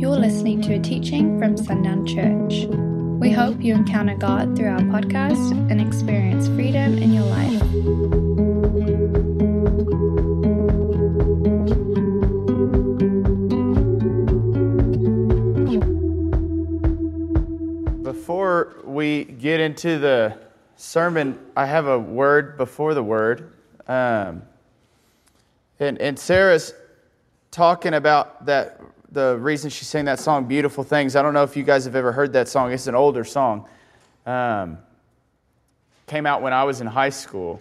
You're listening to a teaching from Sundown Church. We hope you encounter God through our podcast and experience freedom in your life. Before we get into the sermon, I have a word before the word. Um, and, and Sarah's talking about that, the reason she sang that song, Beautiful Things. I don't know if you guys have ever heard that song. It's an older song. Um, came out when I was in high school.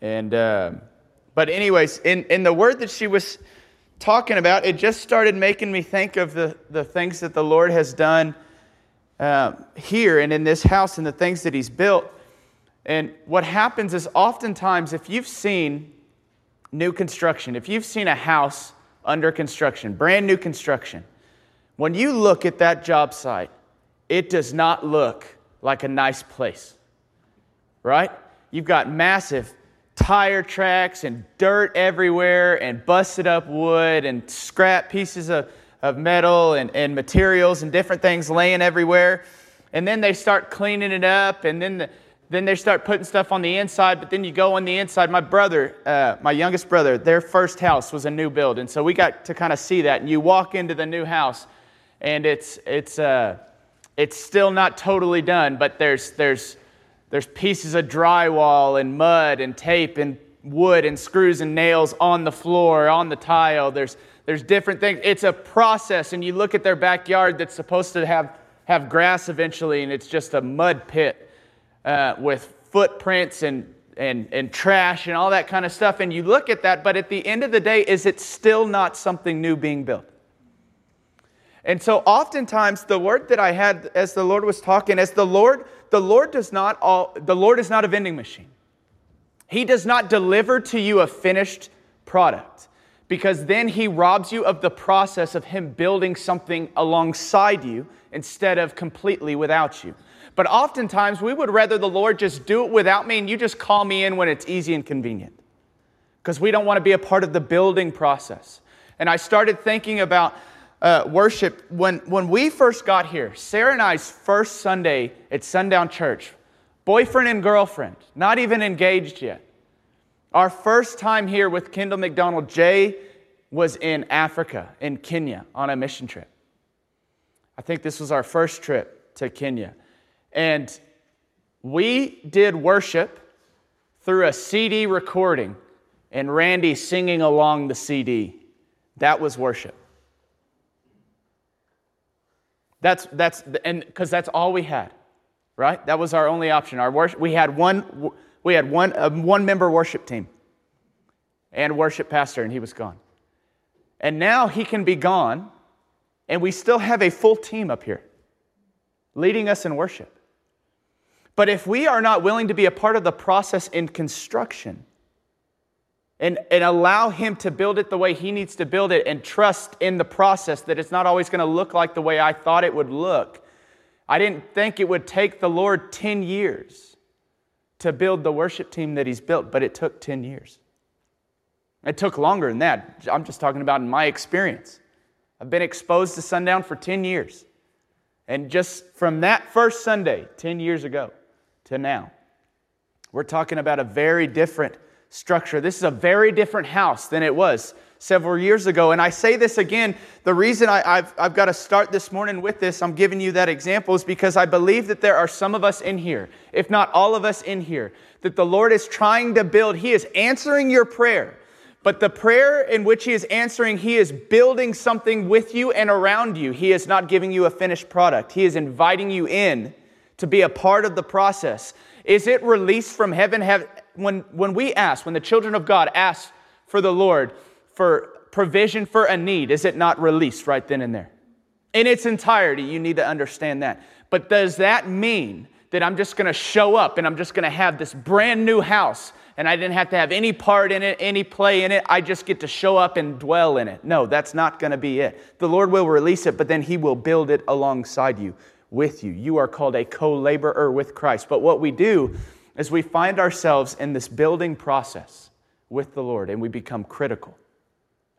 And, um but, anyways, in, in the word that she was talking about, it just started making me think of the, the things that the Lord has done uh, here and in this house and the things that He's built. And what happens is oftentimes, if you've seen new construction, if you've seen a house under construction, brand new construction, when you look at that job site, it does not look like a nice place, right? You've got massive tire tracks and dirt everywhere and busted up wood and scrap pieces of, of metal and, and materials and different things laying everywhere. And then they start cleaning it up and then, the, then they start putting stuff on the inside. But then you go on the inside. My brother, uh, my youngest brother, their first house was a new build. And so we got to kind of see that. And you walk into the new house and it's, it's, uh, it's still not totally done, but there's, there's, there's pieces of drywall and mud and tape and wood and screws and nails on the floor, on the tile. There's, there's different things. It's a process, and you look at their backyard that's supposed to have, have grass eventually, and it's just a mud pit uh, with footprints and, and, and trash and all that kind of stuff. And you look at that, but at the end of the day, is it still not something new being built? And so oftentimes the word that I had as the Lord was talking, as the Lord, the Lord does not all the Lord is not a vending machine. He does not deliver to you a finished product because then he robs you of the process of him building something alongside you instead of completely without you. But oftentimes we would rather the Lord just do it without me and you just call me in when it's easy and convenient because we don't want to be a part of the building process. And I started thinking about uh, worship when, when we first got here, Sarah and I's first Sunday at Sundown Church, boyfriend and girlfriend, not even engaged yet. Our first time here with Kendall McDonald, Jay was in Africa, in Kenya, on a mission trip. I think this was our first trip to Kenya. And we did worship through a CD recording and Randy singing along the CD. That was worship. That's, that's, and because that's all we had, right? That was our only option. Our worship, we had one, we had one, a one member worship team and worship pastor, and he was gone. And now he can be gone, and we still have a full team up here leading us in worship. But if we are not willing to be a part of the process in construction, and, and allow him to build it the way he needs to build it and trust in the process that it's not always going to look like the way I thought it would look. I didn't think it would take the Lord 10 years to build the worship team that he's built, but it took 10 years. It took longer than that. I'm just talking about in my experience. I've been exposed to sundown for 10 years. And just from that first Sunday, 10 years ago, to now, we're talking about a very different structure. This is a very different house than it was several years ago. And I say this again the reason I, have I've got to start this morning with this, I'm giving you that example, is because I believe that there are some of us in here, if not all of us in here, that the Lord is trying to build. He is answering your prayer. But the prayer in which He is answering, He is building something with you and around you. He is not giving you a finished product. He is inviting you in to be a part of the process. Is it released from heaven? Have, when, when we ask, when the children of God ask for the Lord for provision for a need, is it not released right then and there? In its entirety, you need to understand that. But does that mean that I'm just gonna show up and I'm just gonna have this brand new house and I didn't have to have any part in it, any play in it? I just get to show up and dwell in it. No, that's not gonna be it. The Lord will release it, but then He will build it alongside you, with you. You are called a co laborer with Christ. But what we do is we find ourselves in this building process with the Lord and we become critical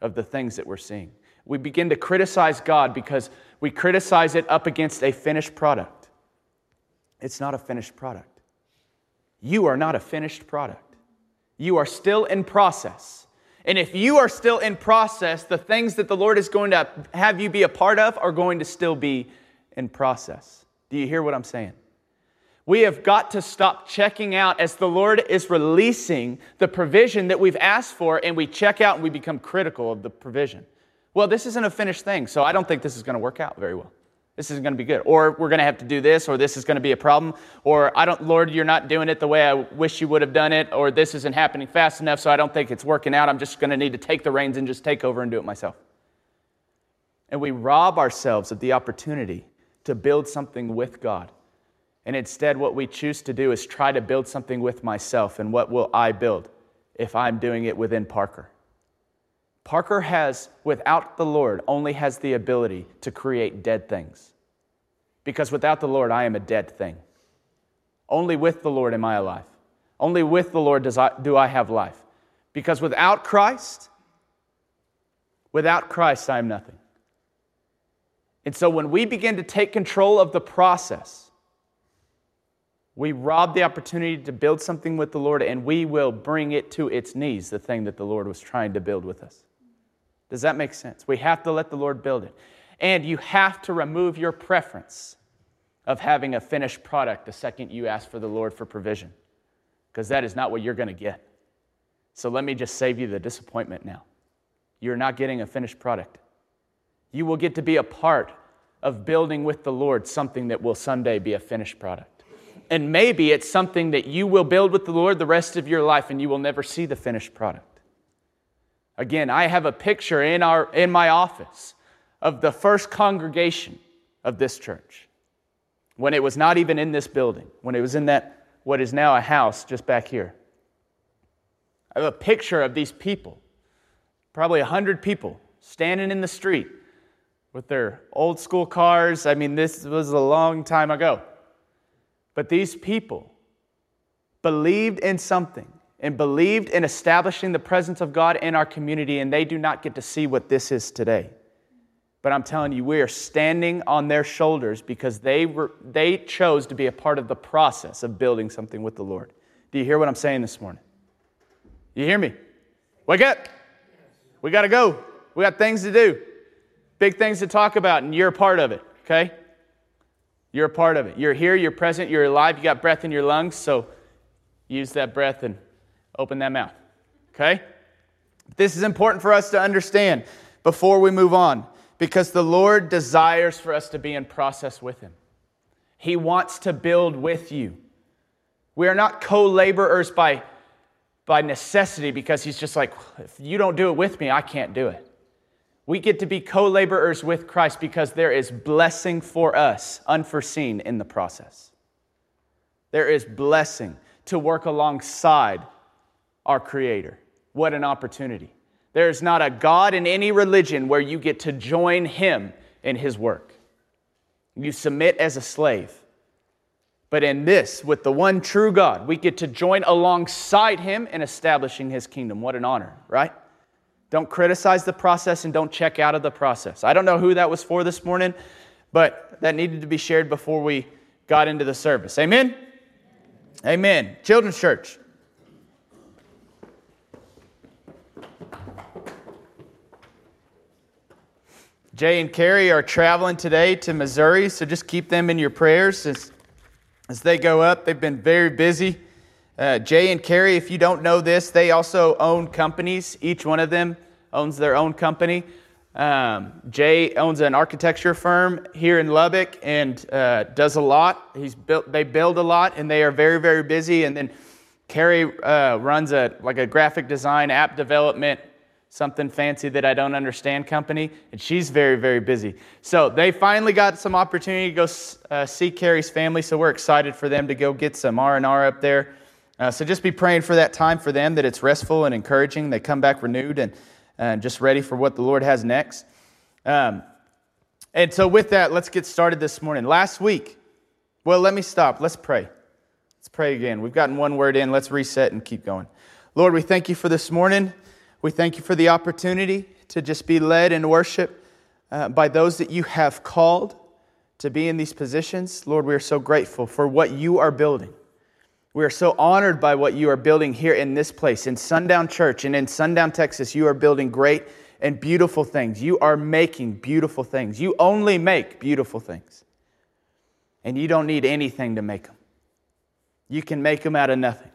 of the things that we're seeing. We begin to criticize God because we criticize it up against a finished product. It's not a finished product. You are not a finished product. You are still in process. And if you are still in process, the things that the Lord is going to have you be a part of are going to still be in process. Do you hear what I'm saying? We have got to stop checking out as the Lord is releasing the provision that we've asked for, and we check out and we become critical of the provision. Well, this isn't a finished thing, so I don't think this is going to work out very well. This isn't going to be good. Or we're going to have to do this, or this is going to be a problem. Or I don't, Lord, you're not doing it the way I wish you would have done it, or this isn't happening fast enough, so I don't think it's working out. I'm just going to need to take the reins and just take over and do it myself. And we rob ourselves of the opportunity to build something with God. And instead, what we choose to do is try to build something with myself. And what will I build if I'm doing it within Parker? Parker has, without the Lord, only has the ability to create dead things. Because without the Lord, I am a dead thing. Only with the Lord am I alive. Only with the Lord does I, do I have life. Because without Christ, without Christ, I am nothing. And so when we begin to take control of the process, we rob the opportunity to build something with the Lord and we will bring it to its knees, the thing that the Lord was trying to build with us. Does that make sense? We have to let the Lord build it. And you have to remove your preference of having a finished product the second you ask for the Lord for provision, because that is not what you're going to get. So let me just save you the disappointment now. You're not getting a finished product. You will get to be a part of building with the Lord something that will someday be a finished product. And maybe it's something that you will build with the Lord the rest of your life and you will never see the finished product. Again, I have a picture in, our, in my office of the first congregation of this church when it was not even in this building, when it was in that, what is now a house just back here. I have a picture of these people, probably 100 people, standing in the street with their old school cars. I mean, this was a long time ago. But these people believed in something and believed in establishing the presence of God in our community, and they do not get to see what this is today. But I'm telling you, we are standing on their shoulders because they, were, they chose to be a part of the process of building something with the Lord. Do you hear what I'm saying this morning? You hear me? Wake up. We got to go. We got things to do, big things to talk about, and you're a part of it, okay? You're a part of it. You're here, you're present, you're alive, you got breath in your lungs, so use that breath and open that mouth. Okay? This is important for us to understand before we move on because the Lord desires for us to be in process with Him. He wants to build with you. We are not co laborers by, by necessity because He's just like, if you don't do it with me, I can't do it. We get to be co laborers with Christ because there is blessing for us unforeseen in the process. There is blessing to work alongside our Creator. What an opportunity. There's not a God in any religion where you get to join Him in His work. You submit as a slave. But in this, with the one true God, we get to join alongside Him in establishing His kingdom. What an honor, right? Don't criticize the process and don't check out of the process. I don't know who that was for this morning, but that needed to be shared before we got into the service. Amen? Amen. Children's Church. Jay and Carrie are traveling today to Missouri, so just keep them in your prayers as, as they go up. They've been very busy. Uh, Jay and Carrie, if you don't know this, they also own companies. Each one of them owns their own company. Um, Jay owns an architecture firm here in Lubbock and uh, does a lot. He's built, they build a lot, and they are very, very busy. And then Carrie uh, runs a like a graphic design, app development something fancy that I don't understand company, and she's very, very busy. So they finally got some opportunity to go uh, see Carrie's family, so we're excited for them to go get some R&R up there. Uh, so just be praying for that time for them, that it's restful and encouraging. They come back renewed and, and just ready for what the Lord has next. Um, and so with that, let's get started this morning. Last week, well, let me stop. Let's pray. Let's pray again. We've gotten one word in. Let's reset and keep going. Lord, we thank you for this morning. We thank you for the opportunity to just be led in worship uh, by those that you have called to be in these positions. Lord, we are so grateful for what you are building. We are so honored by what you are building here in this place, in Sundown Church and in Sundown, Texas. You are building great and beautiful things. You are making beautiful things. You only make beautiful things. And you don't need anything to make them. You can make them out of nothing.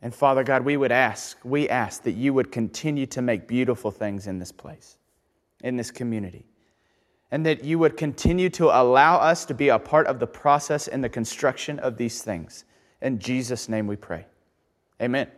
And Father God, we would ask, we ask that you would continue to make beautiful things in this place, in this community. And that you would continue to allow us to be a part of the process and the construction of these things. In Jesus' name we pray. Amen.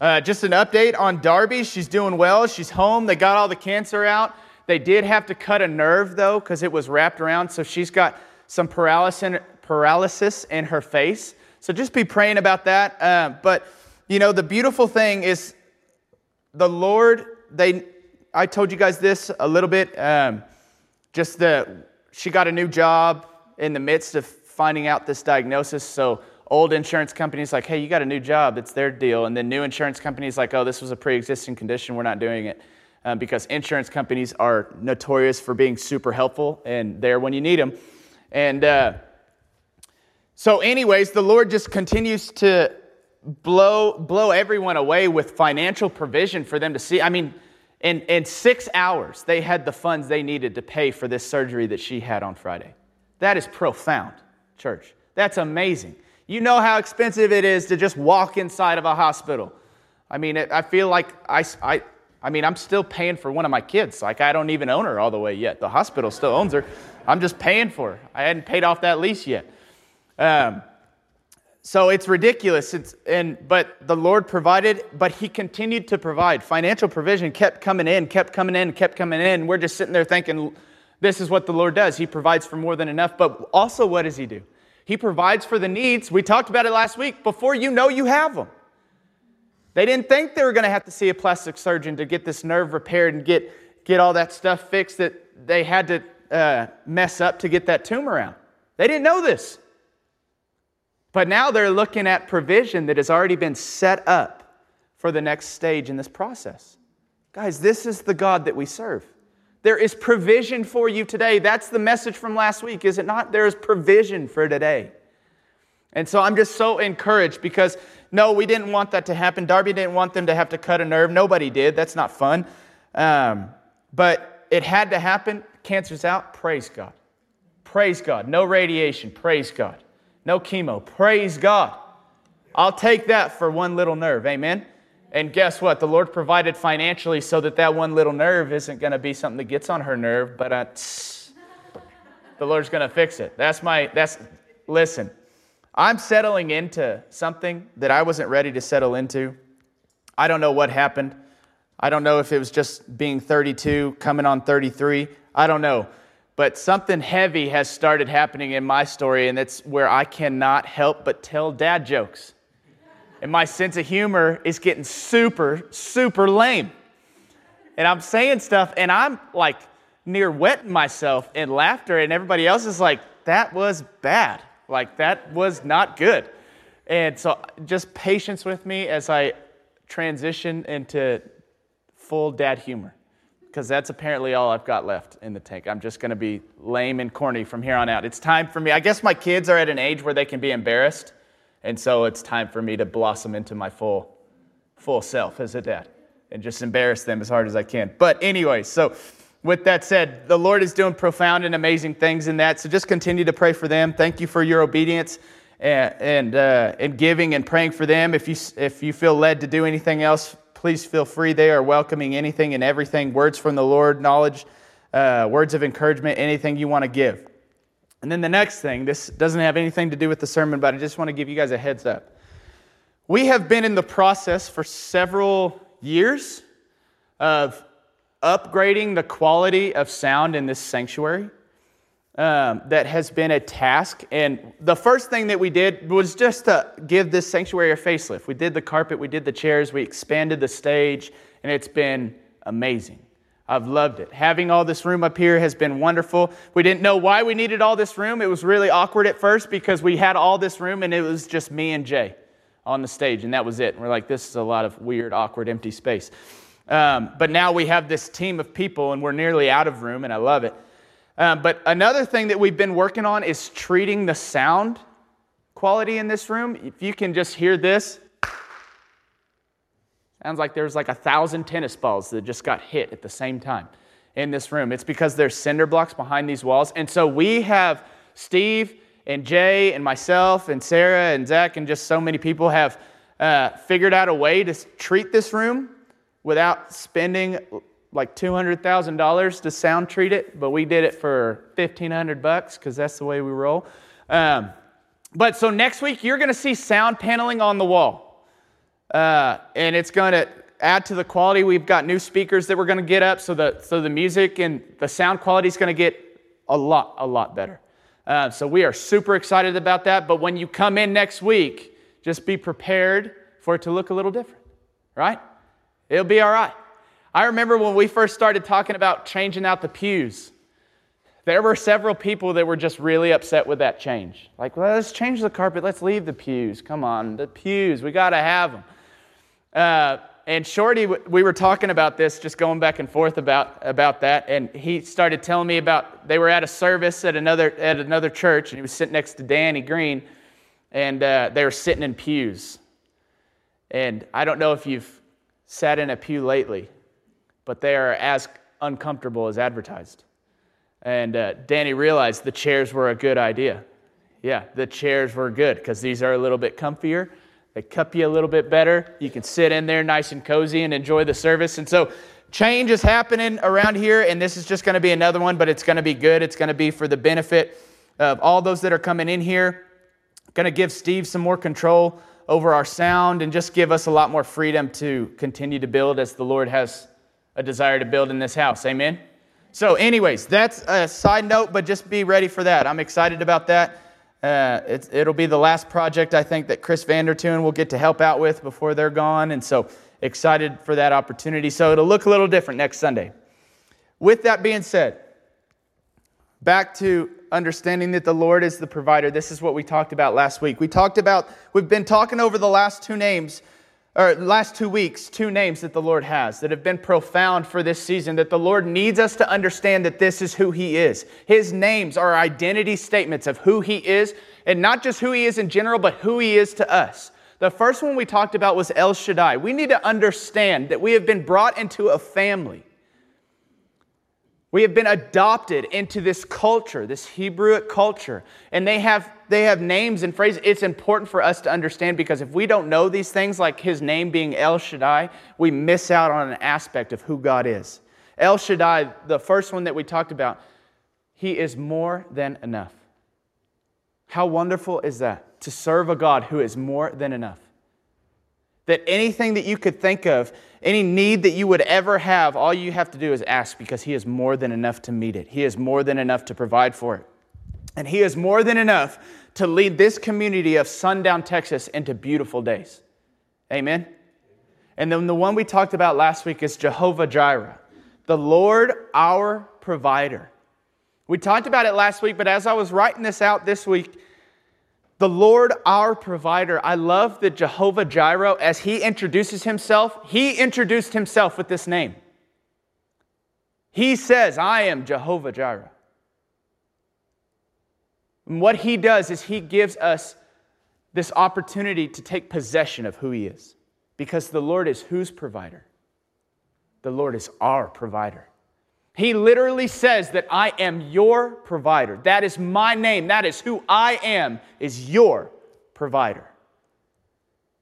Uh, just an update on Darby. She's doing well. She's home. They got all the cancer out. They did have to cut a nerve, though, because it was wrapped around. So she's got some paralysis, in her face. So just be praying about that. Uh, but, you know, the beautiful thing is the Lord, they, I told you guys this a little bit. Um, just the, she got a new job in the midst of finding out this diagnosis. So old insurance companies like, hey, you got a new job. It's their deal. And then new insurance companies like, oh, this was a pre-existing condition. We're not doing it. Um, because insurance companies are notorious for being super helpful and there when you need them. And, uh, so, anyways, the Lord just continues to blow, blow everyone away with financial provision for them to see. I mean, in, in six hours, they had the funds they needed to pay for this surgery that she had on Friday. That is profound, church. That's amazing. You know how expensive it is to just walk inside of a hospital. I mean, I feel like I, I, I mean, I'm still paying for one of my kids. Like, I don't even own her all the way yet. The hospital still owns her. I'm just paying for her. I hadn't paid off that lease yet. Um, so it's ridiculous. It's, and, but the Lord provided, but He continued to provide. Financial provision kept coming in, kept coming in, kept coming in. We're just sitting there thinking, this is what the Lord does. He provides for more than enough. But also, what does He do? He provides for the needs. We talked about it last week before you know you have them. They didn't think they were going to have to see a plastic surgeon to get this nerve repaired and get, get all that stuff fixed that they had to uh, mess up to get that tumor out. They didn't know this. But now they're looking at provision that has already been set up for the next stage in this process. Guys, this is the God that we serve. There is provision for you today. That's the message from last week, is it not? There is provision for today. And so I'm just so encouraged because no, we didn't want that to happen. Darby didn't want them to have to cut a nerve. Nobody did. That's not fun. Um, but it had to happen. Cancer's out. Praise God. Praise God. No radiation. Praise God no chemo. Praise God. I'll take that for one little nerve. Amen. And guess what? The Lord provided financially so that that one little nerve isn't going to be something that gets on her nerve, but uh, tss, the Lord's going to fix it. That's my, that's, listen, I'm settling into something that I wasn't ready to settle into. I don't know what happened. I don't know if it was just being 32, coming on 33. I don't know. But something heavy has started happening in my story, and it's where I cannot help but tell dad jokes. And my sense of humor is getting super, super lame. And I'm saying stuff, and I'm like near wetting myself in laughter, and everybody else is like, that was bad. Like, that was not good. And so, just patience with me as I transition into full dad humor because that's apparently all I've got left in the tank. I'm just going to be lame and corny from here on out. It's time for me. I guess my kids are at an age where they can be embarrassed, and so it's time for me to blossom into my full, full self as a dad and just embarrass them as hard as I can. But anyway, so with that said, the Lord is doing profound and amazing things in that. So just continue to pray for them. Thank you for your obedience and and, uh, and giving and praying for them. If you if you feel led to do anything else please feel free. They are welcoming anything and everything words from the Lord, knowledge, uh, words of encouragement, anything you want to give. And then the next thing, this doesn't have anything to do with the sermon, but I just want to give you guys a heads up. We have been in the process for several years of upgrading the quality of sound in this sanctuary um, that has been a task. And the first thing that we did was just to give this sanctuary a facelift. We did the carpet, we did the chairs, we expanded the stage, and it's been amazing. I've loved it. Having all this room up here has been wonderful. We didn't know why we needed all this room. It was really awkward at first because we had all this room and it was just me and Jay on the stage, and that was it. And we're like, this is a lot of weird, awkward, empty space. Um, but now we have this team of people, and we're nearly out of room, and I love it. Um, but another thing that we've been working on is treating the sound quality in this room. If you can just hear this, sounds like there's like a thousand tennis balls that just got hit at the same time in this room. It's because there's cinder blocks behind these walls. And so we have Steve and Jay and myself and Sarah and Zach and just so many people have uh, figured out a way to treat this room without spending like $200,000 to sound treat it, but we did it for 1500 bucks because that's the way we roll. Um, but so next week, you're going to see sound paneling on the wall. Uh, and it's going to add to the quality. We've got new speakers that we're going to get up, so the, so the music and the sound quality is going to get a lot, a lot better. Uh, so we are super excited about that. But when you come in next week, just be prepared for it to look a little different, right? It'll be all right. I remember when we first started talking about changing out the pews, there were several people that were just really upset with that change. Like, well, let's change the carpet, let's leave the pews. Come on, the pews, we got to have them. Uh, and Shorty, we were talking about this, just going back and forth about, about that, and he started telling me about they were at a service at another, at another church, and he was sitting next to Danny Green, and uh, they were sitting in pews. And I don't know if you've sat in a pew lately, but they are as uncomfortable as advertised. And uh, Danny realized the chairs were a good idea. Yeah, the chairs were good because these are a little bit comfier. They cup you a little bit better. You can sit in there nice and cozy and enjoy the service. And so, change is happening around here, and this is just going to be another one, but it's going to be good. It's going to be for the benefit of all those that are coming in here. Going to give Steve some more control over our sound and just give us a lot more freedom to continue to build as the Lord has a desire to build in this house. Amen? So, anyways, that's a side note, but just be ready for that. I'm excited about that. Uh, it'll be the last project I think that Chris Vandertoon will get to help out with before they're gone. And so, excited for that opportunity. So, it'll look a little different next Sunday. With that being said, back to understanding that the Lord is the provider. This is what we talked about last week. We talked about, we've been talking over the last two names or last two weeks, two names that the Lord has that have been profound for this season, that the Lord needs us to understand that this is who He is. His names are identity statements of who He is, and not just who He is in general, but who He is to us. The first one we talked about was El Shaddai. We need to understand that we have been brought into a family. We have been adopted into this culture, this Hebrewic culture, and they have, they have names and phrases. It's important for us to understand because if we don't know these things, like his name being El Shaddai, we miss out on an aspect of who God is. El Shaddai, the first one that we talked about, he is more than enough. How wonderful is that? To serve a God who is more than enough. That anything that you could think of, any need that you would ever have, all you have to do is ask because He is more than enough to meet it. He is more than enough to provide for it. And He is more than enough to lead this community of Sundown, Texas into beautiful days. Amen? And then the one we talked about last week is Jehovah Jireh, the Lord our provider. We talked about it last week, but as I was writing this out this week, the Lord our provider. I love that Jehovah Jireh, as he introduces himself, he introduced himself with this name. He says, I am Jehovah Jireh. And what he does is he gives us this opportunity to take possession of who he is. Because the Lord is whose provider? The Lord is our provider. He literally says that I am your provider. That is my name. That is who I am, is your provider.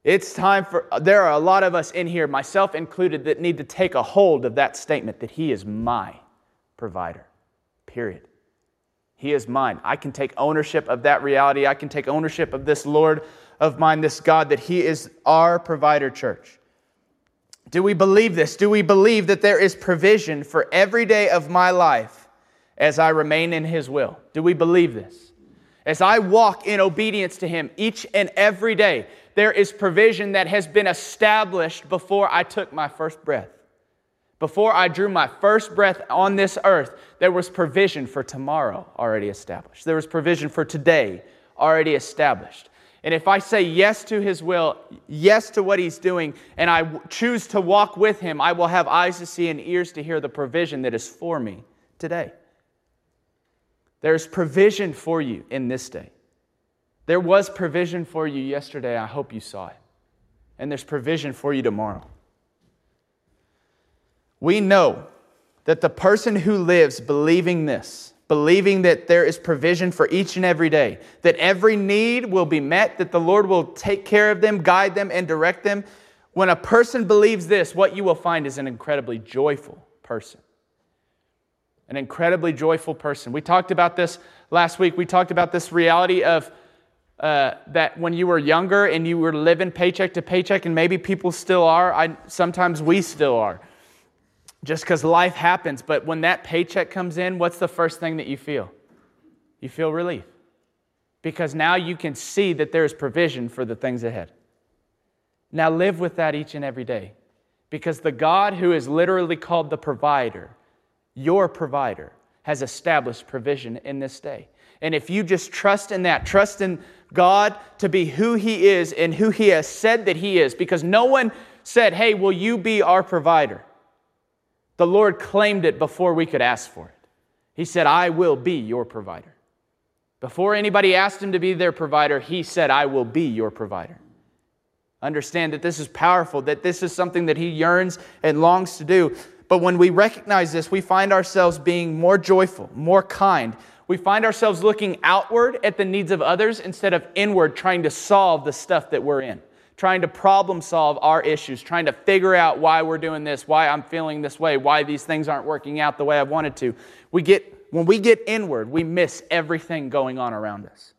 It's time for, there are a lot of us in here, myself included, that need to take a hold of that statement that He is my provider. Period. He is mine. I can take ownership of that reality. I can take ownership of this Lord of mine, this God, that He is our provider, church. Do we believe this? Do we believe that there is provision for every day of my life as I remain in His will? Do we believe this? As I walk in obedience to Him each and every day, there is provision that has been established before I took my first breath. Before I drew my first breath on this earth, there was provision for tomorrow already established. There was provision for today already established. And if I say yes to his will, yes to what he's doing, and I choose to walk with him, I will have eyes to see and ears to hear the provision that is for me today. There's provision for you in this day. There was provision for you yesterday. I hope you saw it. And there's provision for you tomorrow. We know that the person who lives believing this, believing that there is provision for each and every day, that every need will be met, that the Lord will take care of them, guide them, and direct them. When a person believes this, what you will find is an incredibly joyful person. An incredibly joyful person. We talked about this last week. We talked about this reality of uh, that when you were younger and you were living paycheck to paycheck, and maybe people still are, I, sometimes we still are just because life happens. But when that paycheck comes in, what's the first thing that you feel? You feel relief. Because now you can see that there is provision for the things ahead. Now live with that each and every day. Because the God who is literally called the provider, your provider, has established provision in this day. And if you just trust in that, trust in God to be who He is and who He has said that He is, because no one said, Hey, will you be our provider? The Lord claimed it before we could ask for it. He said, I will be your provider. Before anybody asked him to be their provider, he said, I will be your provider. Understand that this is powerful, that this is something that he yearns and longs to do. But when we recognize this, we find ourselves being more joyful, more kind. We find ourselves looking outward at the needs of others instead of inward trying to solve the stuff that we're in trying to problem solve our issues, trying to figure out why we're doing this, why I'm feeling this way, why these things aren't working out the way I wanted to. We get when we get inward, we miss everything going on around us.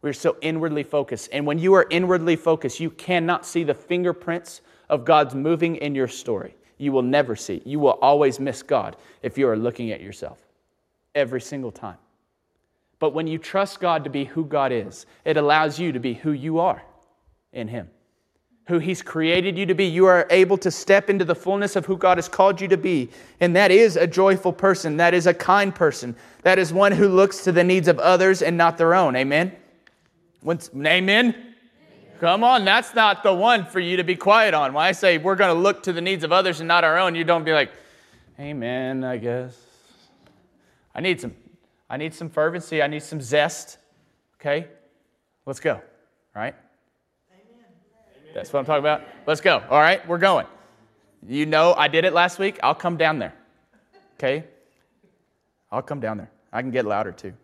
We're so inwardly focused. And when you are inwardly focused, you cannot see the fingerprints of God's moving in your story. You will never see. You will always miss God if you are looking at yourself every single time. But when you trust God to be who God is, it allows you to be who you are in Him who He's created you to be. You are able to step into the fullness of who God has called you to be. And that is a joyful person. That is a kind person. That is one who looks to the needs of others and not their own. Amen? Once, amen? Come on, that's not the one for you to be quiet on. When I say we're going to look to the needs of others and not our own, you don't be like, Amen, I guess. I need some, I need some fervency. I need some zest. Okay? Let's go. All right? That's what I'm talking about. Let's go. All right, we're going. You know, I did it last week. I'll come down there. Okay? I'll come down there. I can get louder too.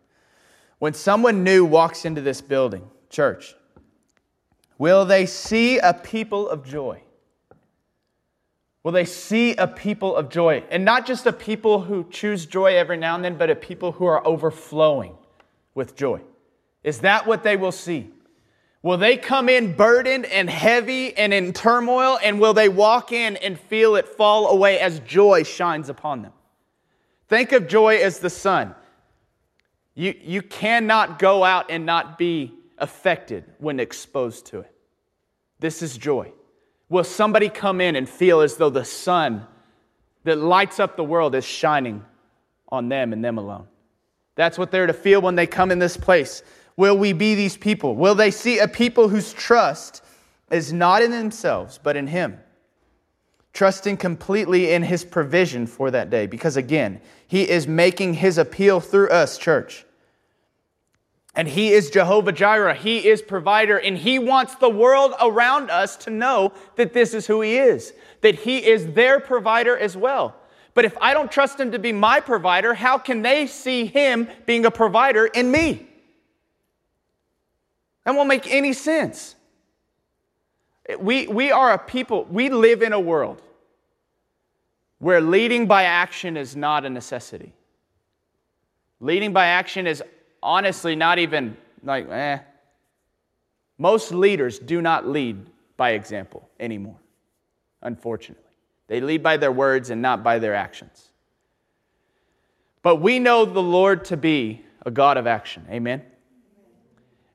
When someone new walks into this building, church, will they see a people of joy? Will they see a people of joy? And not just a people who choose joy every now and then, but a people who are overflowing with joy. Is that what they will see? Will they come in burdened and heavy and in turmoil? And will they walk in and feel it fall away as joy shines upon them? Think of joy as the sun. You, you cannot go out and not be affected when exposed to it. This is joy. Will somebody come in and feel as though the sun that lights up the world is shining on them and them alone? That's what they're to feel when they come in this place. Will we be these people? Will they see a people whose trust is not in themselves, but in Him? Trusting completely in His provision for that day. Because again, He is making His appeal through us, church. And He is Jehovah Jireh. He is provider. And He wants the world around us to know that this is who He is, that He is their provider as well. But if I don't trust Him to be my provider, how can they see Him being a provider in me? That won't make any sense. We, we are a people, we live in a world where leading by action is not a necessity. Leading by action is honestly not even like, eh. Most leaders do not lead by example anymore, unfortunately. They lead by their words and not by their actions. But we know the Lord to be a God of action. Amen?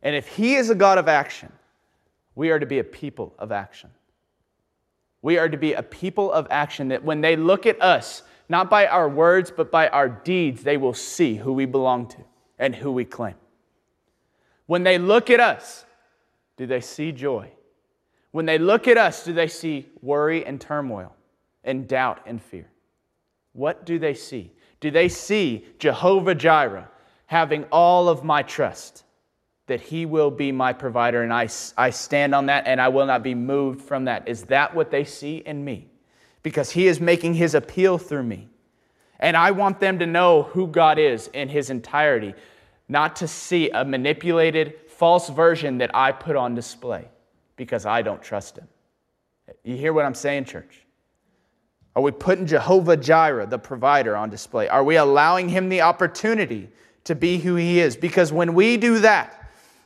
And if He is a God of action, we are to be a people of action. We are to be a people of action that when they look at us, not by our words, but by our deeds, they will see who we belong to and who we claim. When they look at us, Do they see joy? When they look at us, do they see worry and turmoil and doubt and fear? What do they see? Do they see Jehovah Jireh having all of my trust? That he will be my provider, and I, I stand on that and I will not be moved from that. Is that what they see in me? Because he is making his appeal through me. And I want them to know who God is in his entirety, not to see a manipulated, false version that I put on display because I don't trust him. You hear what I'm saying, church? Are we putting Jehovah Jireh, the provider, on display? Are we allowing him the opportunity to be who he is? Because when we do that,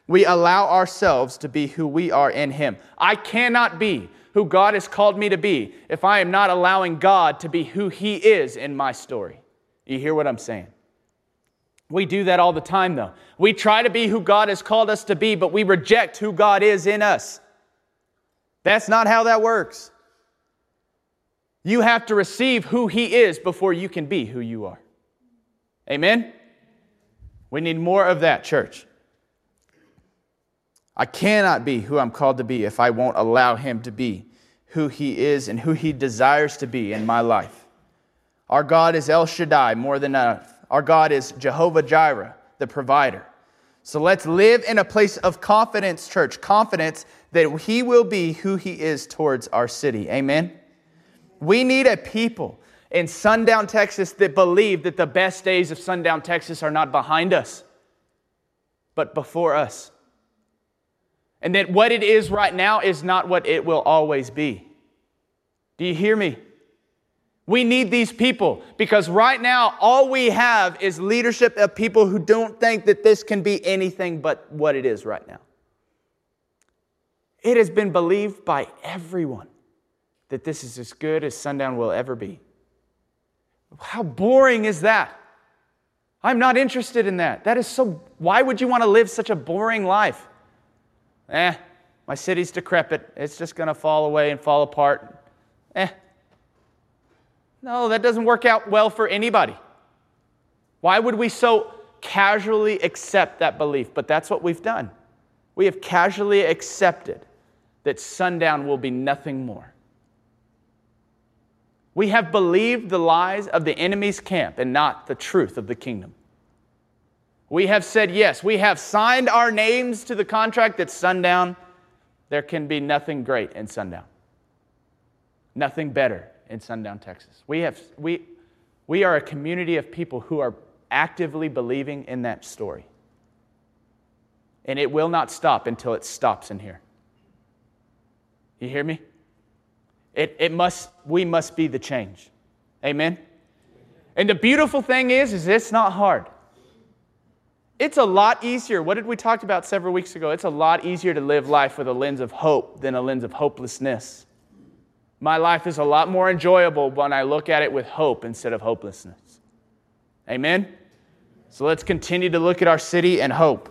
we allow ourselves to be who we are in him. I cannot be who God has called me to be if I am not allowing God to be who he is in my story. You hear what I'm saying? We do that all the time, though. We try to be who God has called us to be, but we reject who God is in us. That's not how that works. You have to receive who He is before you can be who you are. Amen? We need more of that, church. I cannot be who I'm called to be if I won't allow Him to be who He is and who He desires to be in my life. Our God is El Shaddai, more than enough. Our God is Jehovah Jireh, the provider. So let's live in a place of confidence, church, confidence that He will be who He is towards our city. Amen. We need a people in Sundown, Texas that believe that the best days of Sundown, Texas are not behind us, but before us. And that what it is right now is not what it will always be. Do you hear me? We need these people because right now, all we have is leadership of people who don't think that this can be anything but what it is right now. It has been believed by everyone that this is as good as sundown will ever be. How boring is that? I'm not interested in that. That is so, why would you want to live such a boring life? Eh, my city's decrepit. It's just going to fall away and fall apart. Eh, no, that doesn't work out well for anybody. Why would we so casually accept that belief? But that's what we've done. We have casually accepted that sundown will be nothing more. We have believed the lies of the enemy's camp and not the truth of the kingdom. We have said yes. We have signed our names to the contract that sundown, there can be nothing great in sundown, nothing better in Sundown, Texas. We, have, we, we are a community of people who are actively believing in that story. And it will not stop until it stops in here. You hear me? It, it must, we must be the change. Amen? And the beautiful thing is, is it's not hard. It's a lot easier. What did we talk about several weeks ago? It's a lot easier to live life with a lens of hope than a lens of hopelessness. My life is a lot more enjoyable when I look at it with hope instead of hopelessness. Amen? So let's continue to look at our city and hope.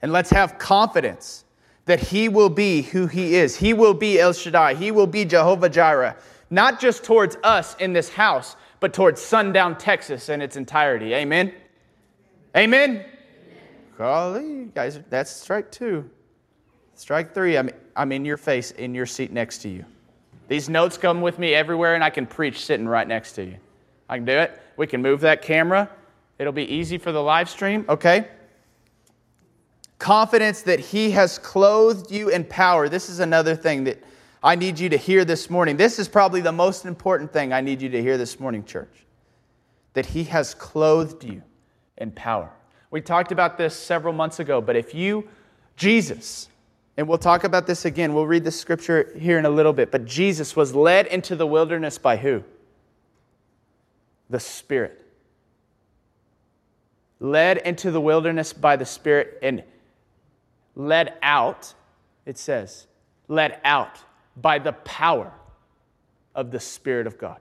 And let's have confidence that He will be who He is. He will be El Shaddai. He will be Jehovah Jireh, not just towards us in this house, but towards Sundown, Texas in its entirety. Amen? Amen? Golly, guys, that's strike two. Strike three, I'm, I'm in your face, in your seat next to you. These notes come with me everywhere, and I can preach sitting right next to you. I can do it. We can move that camera. It'll be easy for the live stream, okay? Confidence that He has clothed you in power. This is another thing that I need you to hear this morning. This is probably the most important thing I need you to hear this morning, church. That He has clothed you in power. We talked about this several months ago, but if you, Jesus, and we'll talk about this again. We'll read the scripture here in a little bit. But Jesus was led into the wilderness by who? The Spirit. Led into the wilderness by the Spirit and led out, it says, led out by the power of the Spirit of God.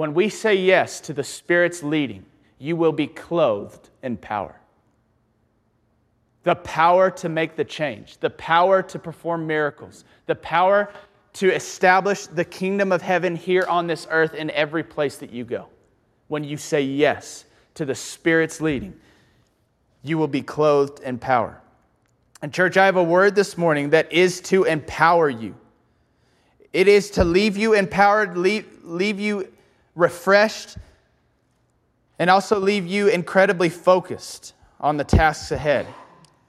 When we say yes to the Spirit's leading, you will be clothed in power the power to make the change, the power to perform miracles, the power to establish the kingdom of heaven here on this earth in every place that you go. When you say yes to the Spirit's leading, you will be clothed in power. And, church, I have a word this morning that is to empower you. It is to leave you empowered, leave, leave you refreshed, and also leave you incredibly focused on the tasks ahead.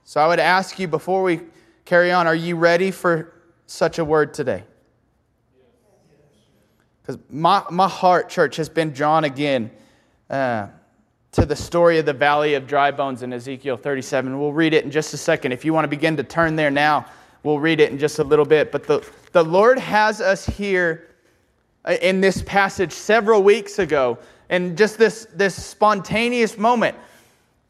So, I would ask you before we carry on, are you ready for such a word today? Because my, my heart, church, has been drawn again. Uh, to the story of the valley of dry bones in Ezekiel 37. We'll read it in just a second. If you want to begin to turn there now, we'll read it in just a little bit. But the, the Lord has us here in this passage several weeks ago, and just this, this spontaneous moment.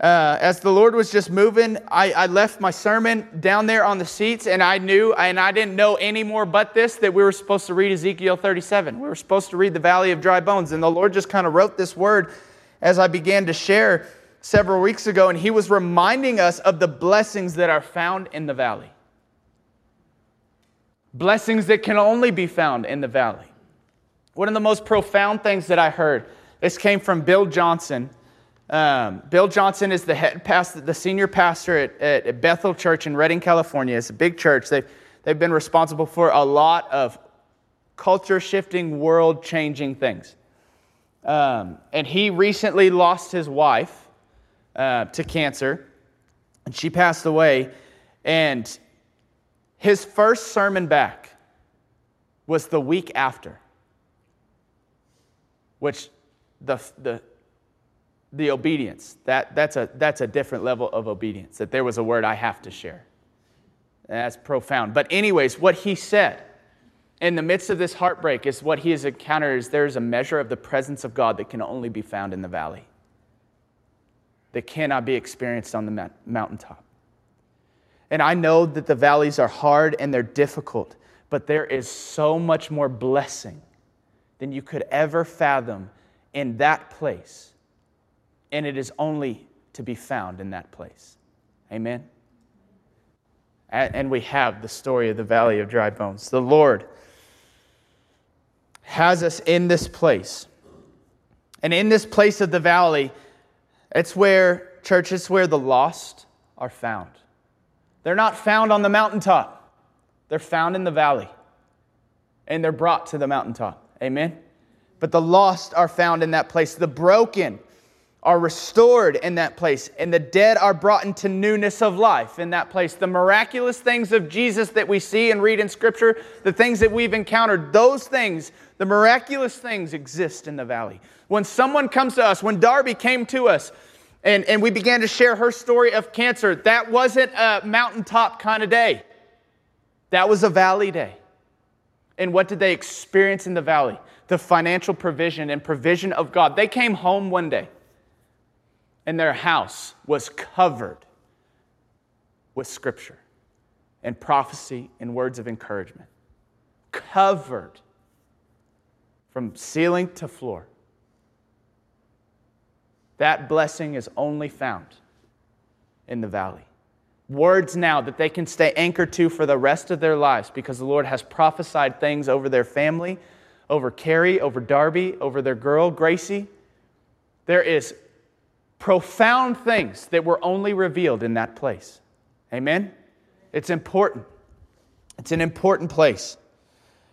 Uh, as the Lord was just moving, I, I left my sermon down there on the seats, and I knew, and I didn't know any more but this, that we were supposed to read Ezekiel 37. We were supposed to read the valley of dry bones, and the Lord just kind of wrote this word as I began to share several weeks ago, and he was reminding us of the blessings that are found in the valley. Blessings that can only be found in the valley. One of the most profound things that I heard, this came from Bill Johnson. Um, Bill Johnson is the head pastor, the senior pastor at, at Bethel Church in Redding, California. It's a big church. They've, they've been responsible for a lot of culture shifting, world changing things. Um, and he recently lost his wife uh, to cancer, and she passed away. And his first sermon back was the week after, which the, the, the obedience, that, that's, a, that's a different level of obedience, that there was a word I have to share. that's profound. But, anyways, what he said in the midst of this heartbreak is what he has encountered is there's a measure of the presence of God that can only be found in the valley, that cannot be experienced on the mountaintop. And I know that the valleys are hard and they're difficult, but there is so much more blessing than you could ever fathom in that place. And it is only to be found in that place. Amen. And we have the story of the valley of dry bones. The Lord has us in this place. And in this place of the valley, it's where, church, it's where the lost are found. They're not found on the mountaintop, they're found in the valley. And they're brought to the mountaintop. Amen? But the lost are found in that place. The broken are restored in that place, and the dead are brought into newness of life in that place. The miraculous things of Jesus that we see and read in Scripture, the things that we've encountered, those things, the miraculous things exist in the valley. When someone comes to us, when Darby came to us, and, and we began to share her story of cancer, that wasn't a mountaintop kind of day. That was a valley day. And what did they experience in the valley? The financial provision and provision of God. They came home one day and their house was covered with scripture and prophecy and words of encouragement. Covered from ceiling to floor. That blessing is only found in the valley. Words now that they can stay anchored to for the rest of their lives because the Lord has prophesied things over their family, over Carrie, over Darby, over their girl, Gracie. There is profound things that were only revealed in that place. Amen? It's important. It's an important place.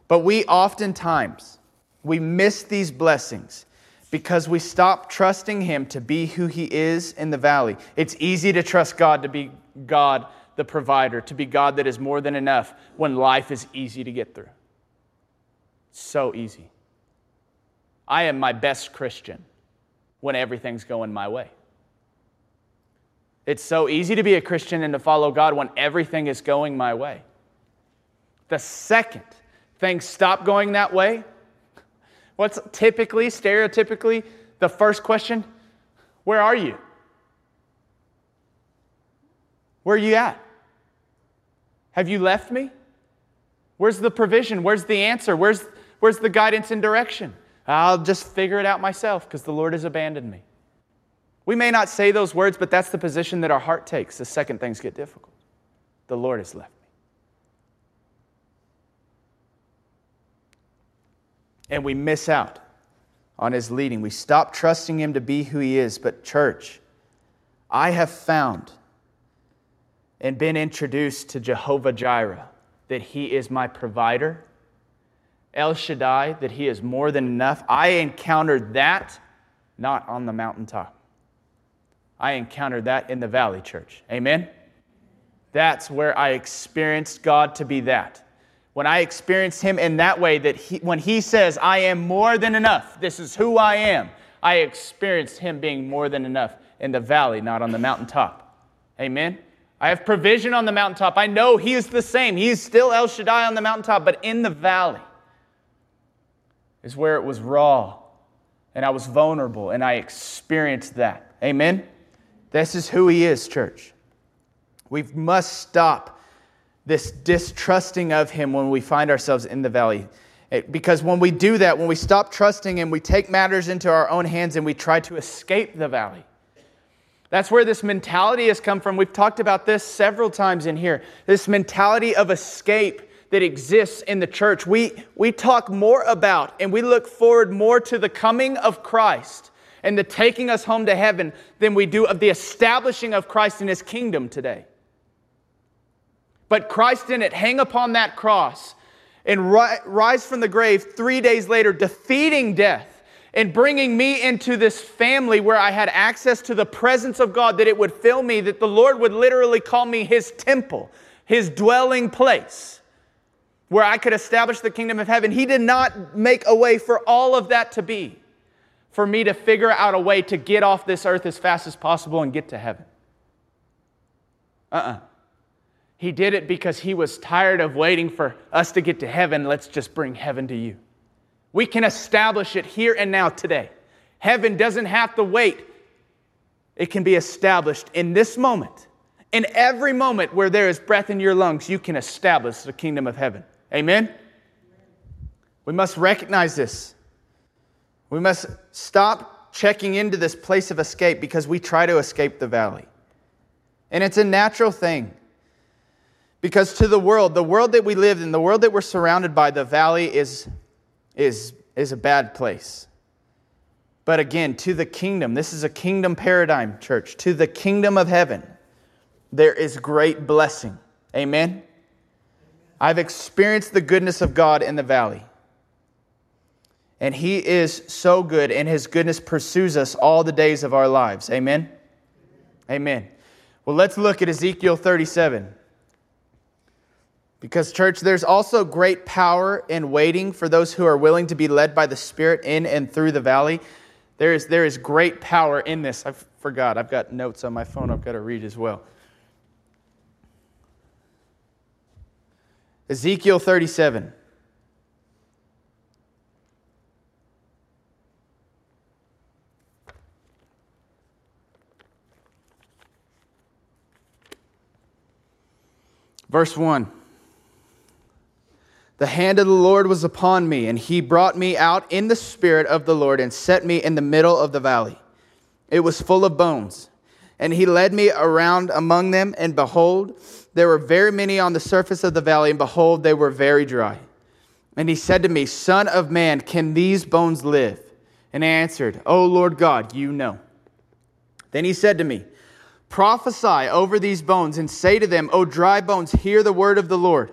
But we oftentimes we miss these blessings because we stop trusting him to be who he is in the valley. It's easy to trust God to be God the provider, to be God that is more than enough when life is easy to get through. So easy. I am my best Christian when everything's going my way. It's so easy to be a Christian and to follow God when everything is going my way. The second things stop going that way, what's typically, stereotypically, the first question? Where are you? Where are you at? Have you left me? Where's the provision? Where's the answer? Where's, where's the guidance and direction? I'll just figure it out myself because the Lord has abandoned me. We may not say those words, but that's the position that our heart takes the second things get difficult. The Lord has left me. And we miss out on his leading. We stop trusting him to be who he is. But, church, I have found and been introduced to Jehovah Jireh, that He is my provider, El Shaddai, that He is more than enough. I encountered that not on the mountaintop. I encountered that in the valley church. Amen? That's where I experienced God to be that. When I experienced Him in that way, that he, when He says, I am more than enough, this is who I am, I experienced Him being more than enough in the valley, not on the mountaintop. Amen? I have provision on the mountaintop. I know He is the same. He is still El Shaddai on the mountaintop, but in the valley is where it was raw and I was vulnerable and I experienced that. Amen? This is who He is, church. We must stop this distrusting of Him when we find ourselves in the valley. Because when we do that, when we stop trusting Him, we take matters into our own hands and we try to escape the valley. That's where this mentality has come from. We've talked about this several times in here. This mentality of escape that exists in the church. We, we talk more about and we look forward more to the coming of Christ and the taking us home to heaven than we do of the establishing of Christ in his kingdom today. But Christ didn't hang upon that cross and ri- rise from the grave three days later, defeating death and bringing me into this family where I had access to the presence of God, that it would fill me, that the Lord would literally call me his temple, his dwelling place, where I could establish the kingdom of heaven. He did not make a way for all of that to be, for me to figure out a way to get off this earth as fast as possible and get to heaven. Uh uh-uh. uh he did it because he was tired of waiting for us to get to heaven. Let's just bring heaven to you. We can establish it here and now today. Heaven doesn't have to wait, it can be established in this moment. In every moment where there is breath in your lungs, you can establish the kingdom of heaven. Amen? We must recognize this. We must stop checking into this place of escape because we try to escape the valley. And it's a natural thing. Because to the world, the world that we live in, the world that we're surrounded by, the valley is, is, is a bad place. But again, to the kingdom, this is a kingdom paradigm, church. To the kingdom of heaven, there is great blessing. Amen? I've experienced the goodness of God in the valley. And He is so good, and His goodness pursues us all the days of our lives. Amen? Amen. Well, let's look at Ezekiel 37. Because, church, there's also great power in waiting for those who are willing to be led by the Spirit in and through the valley. There is, there is great power in this. I forgot. I've got notes on my phone I've got to read as well. Ezekiel 37. Verse 1. The hand of the Lord was upon me, and he brought me out in the spirit of the Lord and set me in the middle of the valley. It was full of bones. And he led me around among them, and behold, there were very many on the surface of the valley, and behold, they were very dry. And he said to me, Son of man, can these bones live? And I answered, O Lord God, you know. Then he said to me, Prophesy over these bones, and say to them, O dry bones, hear the word of the Lord.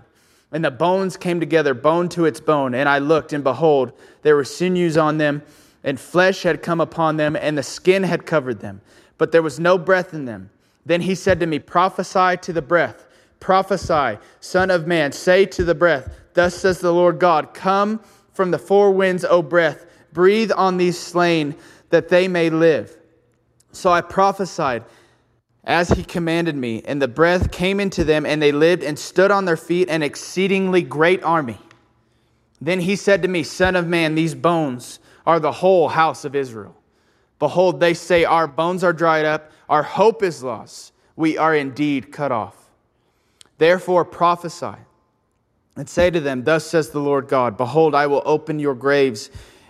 and the bones came together, bone to its bone. And I looked, and behold, there were sinews on them, and flesh had come upon them, and the skin had covered them. But there was no breath in them. Then he said to me, Prophesy to the breath. Prophesy, Son of Man, say to the breath, Thus says the Lord God, Come from the four winds, O breath, breathe on these slain, that they may live. So I prophesied as he commanded me, and the breath came into them, and they lived and stood on their feet, an exceedingly great army. Then he said to me, Son of man, these bones are the whole house of Israel. Behold, they say, Our bones are dried up, our hope is lost, we are indeed cut off. Therefore prophesy and say to them, Thus says the Lord God, Behold, I will open your graves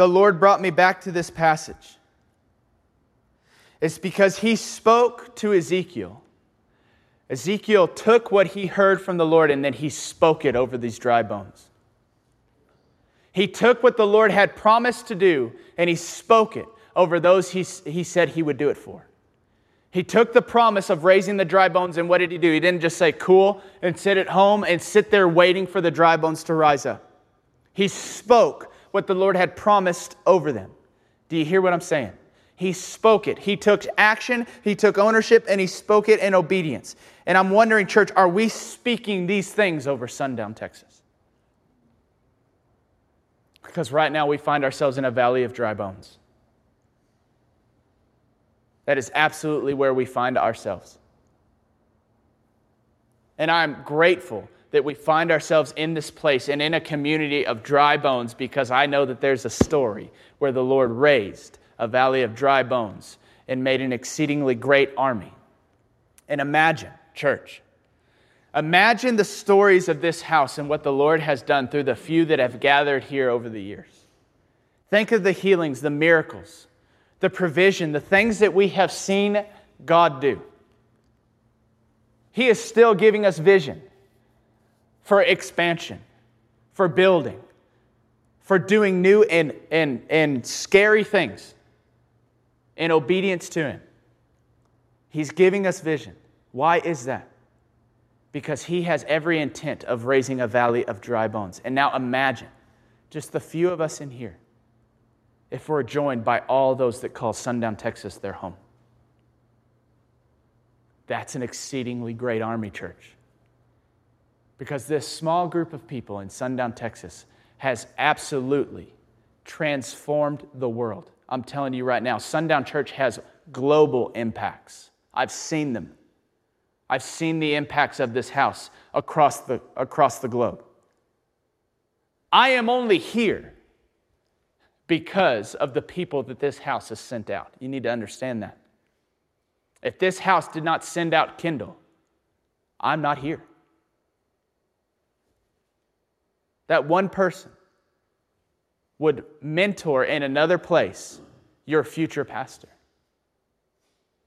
the Lord brought me back to this passage It's because he spoke to Ezekiel. Ezekiel took what he heard from the Lord and then he spoke it over these dry bones. He took what the Lord had promised to do and he spoke it over those he, he said he would do it for. He took the promise of raising the dry bones, and what did he do? He didn't just say, cool, and sit at home and sit there waiting for the dry bones to rise up. He spoke what the Lord had promised over them. Do you hear what I'm saying? He spoke it. He took action, he took ownership, and he spoke it in obedience. And I'm wondering, church, are we speaking these things over Sundown, Texas? Because right now we find ourselves in a valley of dry bones. That is absolutely where we find ourselves. And I'm grateful that we find ourselves in this place and in a community of dry bones because I know that there's a story where the Lord raised a valley of dry bones and made an exceedingly great army. And imagine, church, imagine the stories of this house and what the Lord has done through the few that have gathered here over the years. Think of the healings, the miracles, the provision, the things that we have seen God do. He is still giving us vision for expansion, for building, for doing new and, and, and scary things in obedience to Him. He's giving us vision. Why is that? Because He has every intent of raising a valley of dry bones. And now imagine just the few of us in here if we're joined by all those that call Sundown, Texas their home. That's an exceedingly great army church because this small group of people in Sundown, Texas has absolutely transformed the world. I'm telling you right now, Sundown Church has global impacts. I've seen them. I've seen the impacts of this house across the, across the globe. I am only here because of the people that this house has sent out. You need to understand that. If this house did not send out Kendall, I'm not here. That one person would mentor in another place your future pastor.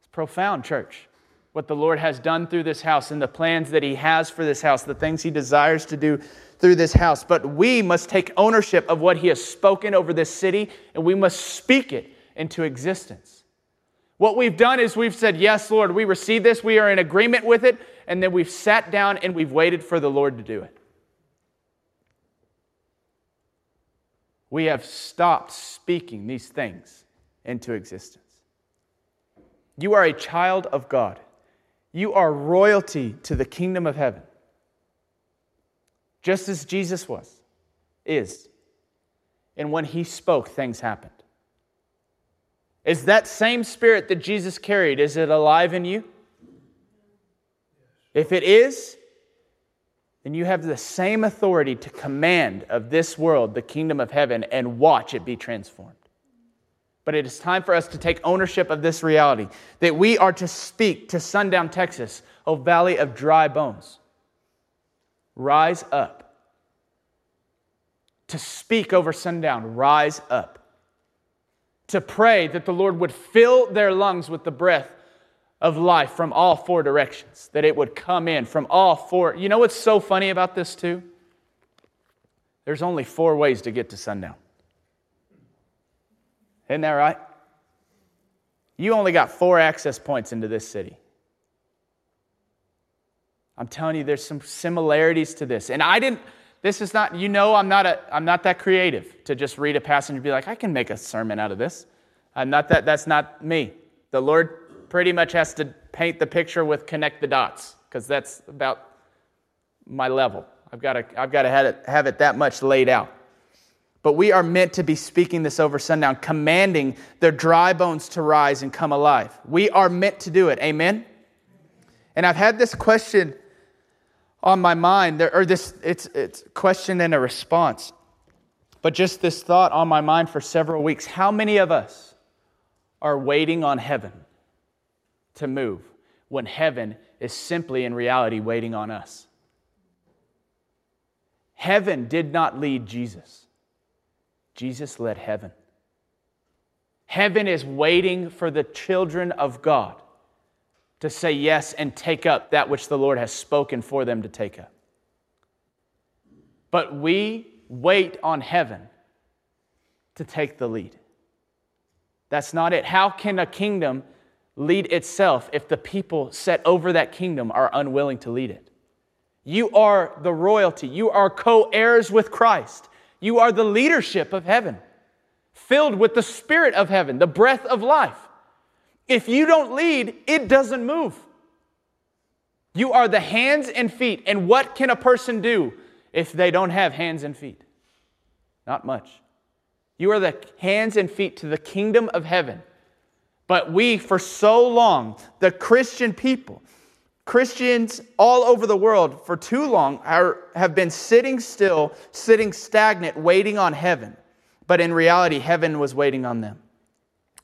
It's profound, church, what the Lord has done through this house and the plans that He has for this house, the things He desires to do through this house. But we must take ownership of what He has spoken over this city and we must speak it into existence. What we've done is we've said, Yes, Lord, we receive this, we are in agreement with it, and then we've sat down and we've waited for the Lord to do it. We have stopped speaking these things into existence. You are a child of God. You are royalty to the kingdom of heaven. Just as Jesus was, is. And when he spoke, things happened. Is that same spirit that Jesus carried, is it alive in you? If it is, then you have the same authority to command of this world, the kingdom of heaven, and watch it be transformed. But it is time for us to take ownership of this reality that we are to speak to Sundown, Texas, a valley of dry bones. Rise up. To speak over sundown, rise up. To pray that the Lord would fill their lungs with the breath of life from all four directions, that it would come in from all four. You know what's so funny about this, too? There's only four ways to get to sundown. Isn't that right? You only got four access points into this city. I'm telling you, there's some similarities to this. And I didn't, this is not, you know, I'm not, a, I'm not that creative to just read a passage and be like, I can make a sermon out of this. I'm not that, that's not me. The Lord pretty much has to paint the picture with connect the dots, because that's about my level. I've got to, I've got to have, it, have it that much laid out. But we are meant to be speaking this over sundown, commanding their dry bones to rise and come alive. We are meant to do it. Amen? And I've had this question on my mind, or this it's, it's question and a response. But just this thought on my mind for several weeks. How many of us are waiting on heaven to move when heaven is simply in reality waiting on us? Heaven did not lead Jesus. Jesus led heaven. Heaven is waiting for the children of God to say yes and take up that which the Lord has spoken for them to take up. But we wait on heaven to take the lead. That's not it. How can a kingdom lead itself if the people set over that kingdom are unwilling to lead it? You are the royalty. You are co heirs with Christ. You are the leadership of heaven, filled with the spirit of heaven, the breath of life. If you don't lead, it doesn't move. You are the hands and feet. And what can a person do if they don't have hands and feet? Not much. You are the hands and feet to the kingdom of heaven. But we, for so long, the Christian people, Christians all over the world for too long are, have been sitting still, sitting stagnant, waiting on heaven. But in reality, heaven was waiting on them.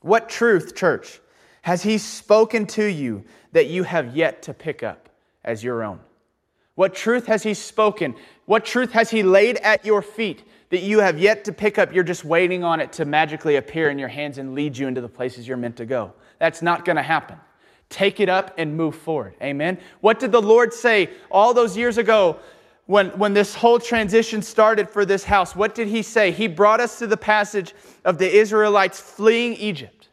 What truth, church, has He spoken to you that you have yet to pick up as your own? What truth has He spoken? What truth has He laid at your feet that you have yet to pick up? You're just waiting on it to magically appear in your hands and lead you into the places you're meant to go. That's not going to happen. Take it up and move forward. Amen. What did the Lord say all those years ago when, when this whole transition started for this house? What did He say? He brought us to the passage of the Israelites fleeing Egypt.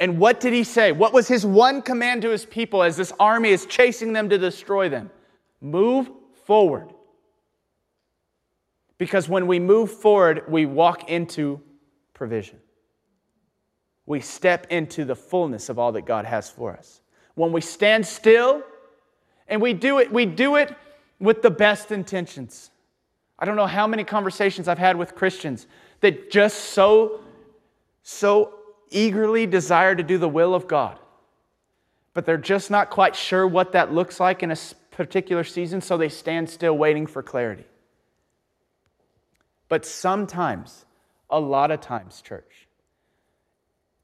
And what did He say? What was His one command to His people as this army is chasing them to destroy them? Move forward. Because when we move forward, we walk into provision we step into the fullness of all that God has for us. When we stand still and we do it, we do it with the best intentions. I don't know how many conversations I've had with Christians that just so, so eagerly desire to do the will of God, but they're just not quite sure what that looks like in a particular season, so they stand still waiting for clarity. But sometimes, a lot of times, church,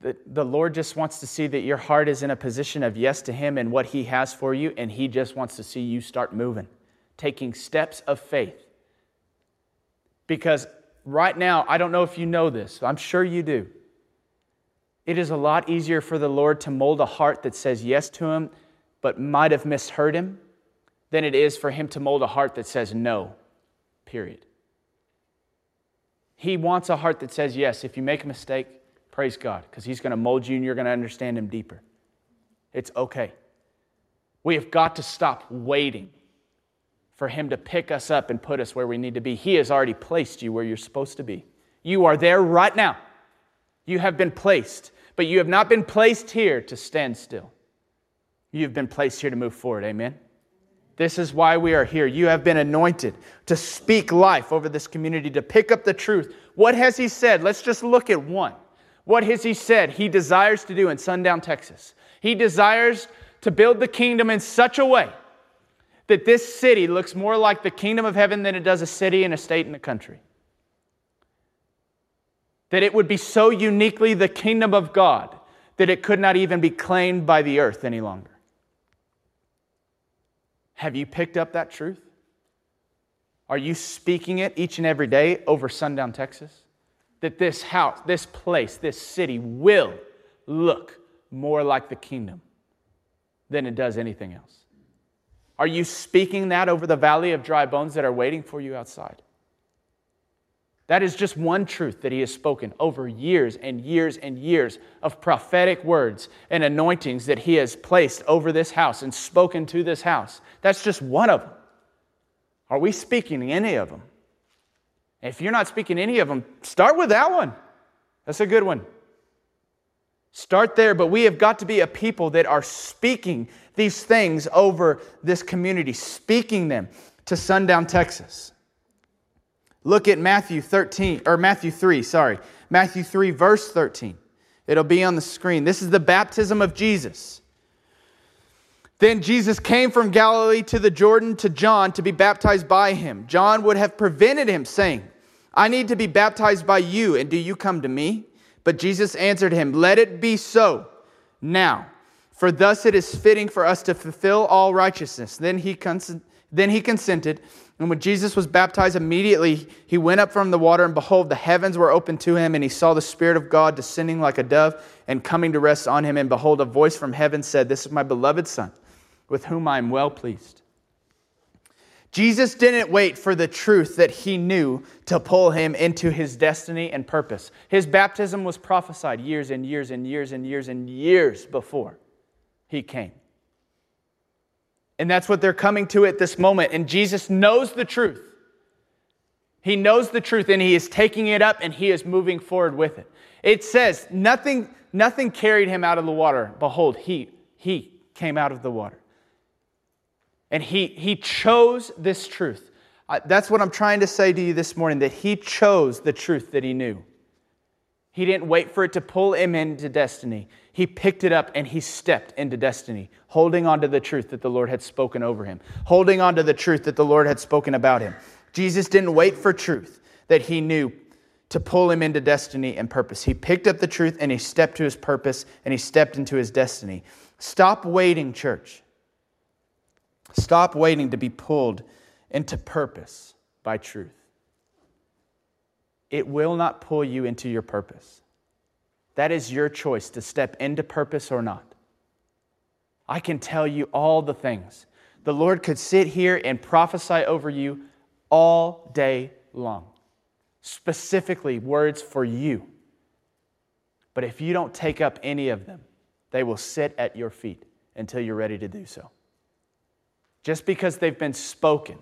that the Lord just wants to see that your heart is in a position of yes to Him and what He has for you, and He just wants to see you start moving, taking steps of faith. Because right now, I don't know if you know this, I'm sure you do. It is a lot easier for the Lord to mold a heart that says yes to Him, but might have misheard Him, than it is for Him to mold a heart that says no, period. He wants a heart that says yes. If you make a mistake, Praise God, because He's going to mold you and you're going to understand Him deeper. It's okay. We have got to stop waiting for Him to pick us up and put us where we need to be. He has already placed you where you're supposed to be. You are there right now. You have been placed, but you have not been placed here to stand still. You have been placed here to move forward. Amen. This is why we are here. You have been anointed to speak life over this community, to pick up the truth. What has He said? Let's just look at one. What has he said he desires to do in Sundown, Texas? He desires to build the kingdom in such a way that this city looks more like the kingdom of heaven than it does a city and a state and a country. That it would be so uniquely the kingdom of God that it could not even be claimed by the earth any longer. Have you picked up that truth? Are you speaking it each and every day over Sundown, Texas? that this house, this place, this city will look more like the kingdom than it does anything else? Are you speaking that over the valley of dry bones that are waiting for you outside? That is just one truth that he has spoken over years and years and years of prophetic words and anointings that he has placed over this house and spoken to this house. That's just one of them. Are we speaking any of them? If you're not speaking any of them, start with that one. That's a good one. Start there, but we have got to be a people that are speaking these things over this community, speaking them, to Sundown, Texas. Look at Matthew 13 or Matthew 3, sorry. Matthew 3 verse 13. It'll be on the screen. This is the baptism of Jesus. Then Jesus came from Galilee to the Jordan to John to be baptized by him. John would have prevented him, saying, I need to be baptized by you, and do you come to me? But Jesus answered him, Let it be so now, for thus it is fitting for us to fulfill all righteousness. Then he, cons- then he consented. And when Jesus was baptized, immediately he went up from the water, and behold, the heavens were opened to him, and he saw the Spirit of God descending like a dove and coming to rest on him. And behold, a voice from heaven said, This is my beloved Son with whom I am well pleased. Jesus didn't wait for the truth that he knew to pull him into his destiny and purpose. His baptism was prophesied years and years and years and years and years before he came. And that's what they're coming to at this moment. And Jesus knows the truth. He knows the truth and he is taking it up and he is moving forward with it. It says, nothing, nothing carried him out of the water. Behold, he, he came out of the water. And he, he chose this truth. Uh, that's what I'm trying to say to you this morning that he chose the truth that he knew. He didn't wait for it to pull him into destiny. He picked it up and he stepped into destiny, holding on to the truth that the Lord had spoken over him, holding on to the truth that the Lord had spoken about him. Jesus didn't wait for truth that he knew to pull him into destiny and purpose. He picked up the truth and he stepped to his purpose and he stepped into his destiny. Stop waiting, church. Stop waiting to be pulled into purpose by truth. It will not pull you into your purpose. That is your choice to step into purpose or not. I can tell you all the things. The Lord could sit here and prophesy over you all day long, specifically words for you. But if you don't take up any of them, they will sit at your feet until you're ready to do so. Just because they've been spoken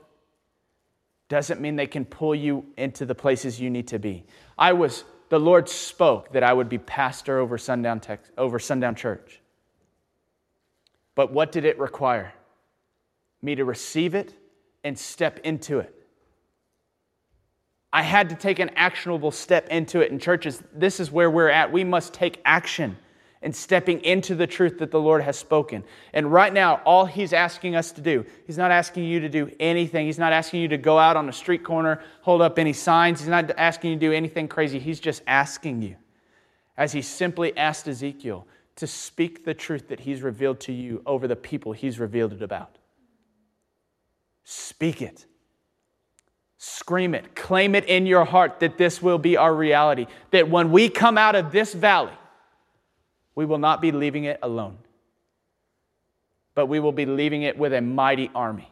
doesn't mean they can pull you into the places you need to be. I was, the Lord spoke that I would be pastor over Sundown, over Sundown Church. But what did it require? Me to receive it and step into it. I had to take an actionable step into it. In churches, this is where we're at. We must take action and stepping into the truth that the Lord has spoken. And right now, all He's asking us to do, He's not asking you to do anything. He's not asking you to go out on a street corner, hold up any signs. He's not asking you to do anything crazy. He's just asking you, as He simply asked Ezekiel, to speak the truth that He's revealed to you over the people He's revealed it about. Speak it. Scream it. Claim it in your heart that this will be our reality. That when we come out of this valley, we will not be leaving it alone, but we will be leaving it with a mighty army.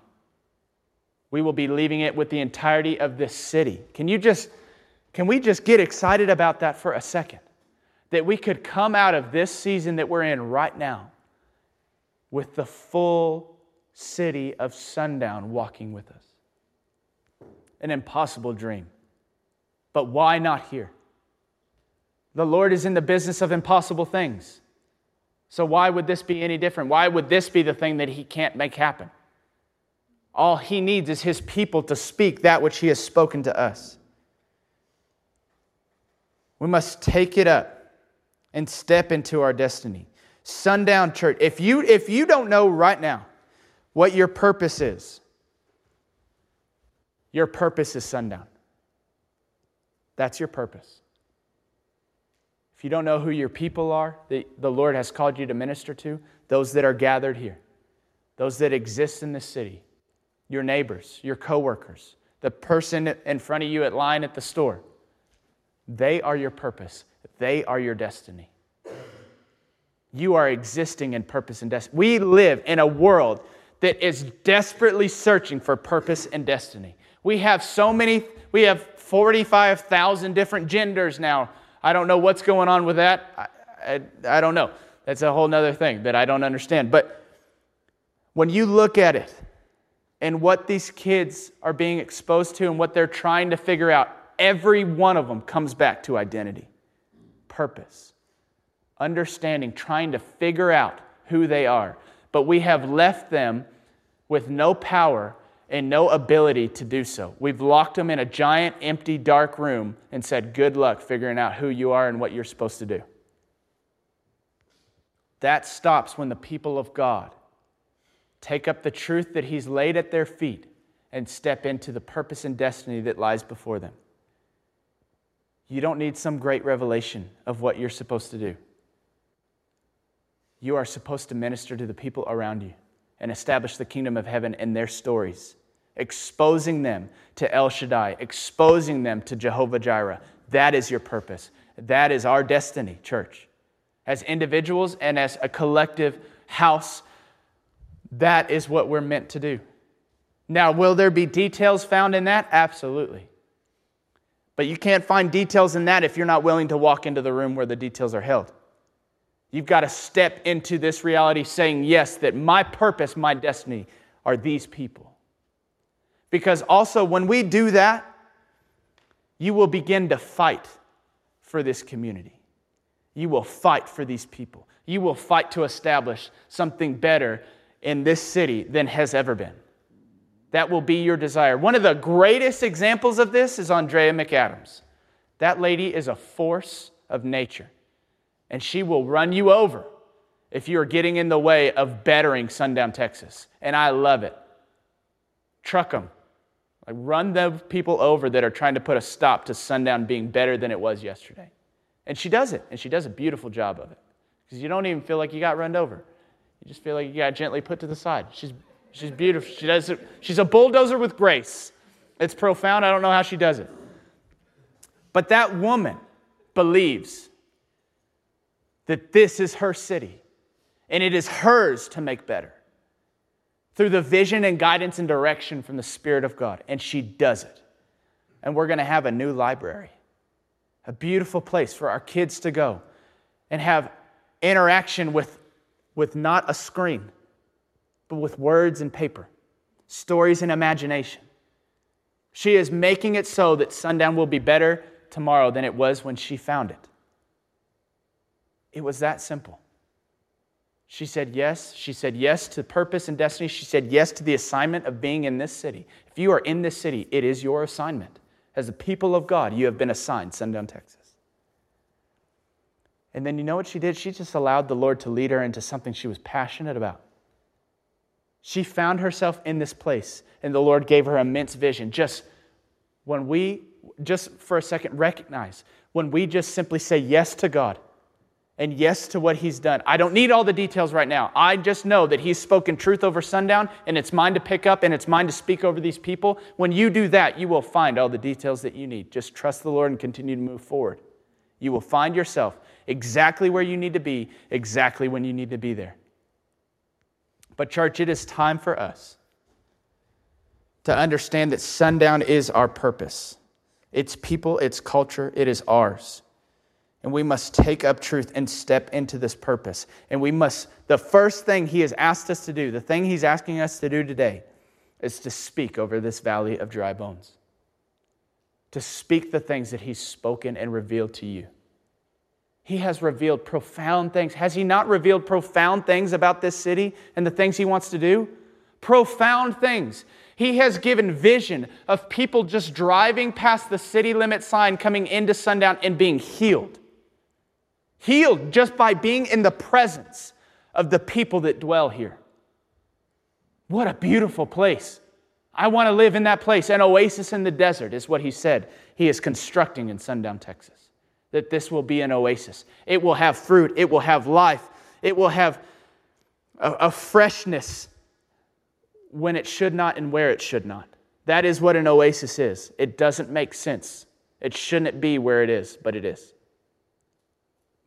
We will be leaving it with the entirety of this city. Can you just, can we just get excited about that for a second? That we could come out of this season that we're in right now with the full city of sundown walking with us. An impossible dream. But why not here? The Lord is in the business of impossible things. So, why would this be any different? Why would this be the thing that He can't make happen? All He needs is His people to speak that which He has spoken to us. We must take it up and step into our destiny. Sundown Church, if you, if you don't know right now what your purpose is, your purpose is sundown. That's your purpose. If you don't know who your people are that the Lord has called you to minister to, those that are gathered here, those that exist in the city, your neighbors, your coworkers, the person in front of you at line at the store, they are your purpose. They are your destiny. You are existing in purpose and destiny. We live in a world that is desperately searching for purpose and destiny. We have so many, we have 45,000 different genders now I don't know what's going on with that. I, I, I don't know. That's a whole other thing that I don't understand. But when you look at it and what these kids are being exposed to and what they're trying to figure out, every one of them comes back to identity, purpose, understanding, trying to figure out who they are. But we have left them with no power and no ability to do so. We've locked them in a giant, empty, dark room and said, Good luck figuring out who you are and what you're supposed to do. That stops when the people of God take up the truth that He's laid at their feet and step into the purpose and destiny that lies before them. You don't need some great revelation of what you're supposed to do. You are supposed to minister to the people around you and establish the kingdom of heaven in their stories, exposing them to El Shaddai, exposing them to Jehovah Jireh. That is your purpose. That is our destiny, church. As individuals and as a collective house, that is what we're meant to do. Now, will there be details found in that? Absolutely. But you can't find details in that if you're not willing to walk into the room where the details are held. You've got to step into this reality saying, yes, that my purpose, my destiny are these people. Because also, when we do that, you will begin to fight for this community. You will fight for these people. You will fight to establish something better in this city than has ever been. That will be your desire. One of the greatest examples of this is Andrea McAdams. That lady is a force of nature and she will run you over if you are getting in the way of bettering Sundown, Texas. And I love it. Truck them. Like run the people over that are trying to put a stop to Sundown being better than it was yesterday. And she does it, and she does a beautiful job of it. Because you don't even feel like you got run over. You just feel like you got gently put to the side. She's, she's beautiful. She does it. She's a bulldozer with grace. It's profound. I don't know how she does it. But that woman believes that this is her city and it is hers to make better through the vision and guidance and direction from the Spirit of God. And she does it. And we're going to have a new library, a beautiful place for our kids to go and have interaction with, with not a screen, but with words and paper, stories and imagination. She is making it so that sundown will be better tomorrow than it was when she found it. It was that simple. She said yes. She said yes to purpose and destiny. She said yes to the assignment of being in this city. If you are in this city, it is your assignment. As the people of God, you have been assigned Sundown, Texas. And then you know what she did? She just allowed the Lord to lead her into something she was passionate about. She found herself in this place, and the Lord gave her immense vision. Just when we, just for a second, recognize when we just simply say yes to God, and yes to what he's done. I don't need all the details right now. I just know that he's spoken truth over sundown, and it's mine to pick up and it's mine to speak over these people. When you do that, you will find all the details that you need. Just trust the Lord and continue to move forward. You will find yourself exactly where you need to be, exactly when you need to be there. But, church, it is time for us to understand that sundown is our purpose. It's people, it's culture, it is ours. And we must take up truth and step into this purpose. And we must, the first thing He has asked us to do, the thing He's asking us to do today, is to speak over this valley of dry bones. To speak the things that He's spoken and revealed to you. He has revealed profound things. Has He not revealed profound things about this city and the things He wants to do? Profound things. He has given vision of people just driving past the city limit sign coming into sundown and being healed healed just by being in the presence of the people that dwell here. What a beautiful place. I want to live in that place. An oasis in the desert is what he said he is constructing in Sundown, Texas. That this will be an oasis. It will have fruit, it will have life, it will have a, a freshness when it should not and where it should not. That is what an oasis is. It doesn't make sense. It shouldn't be where it is, but it is.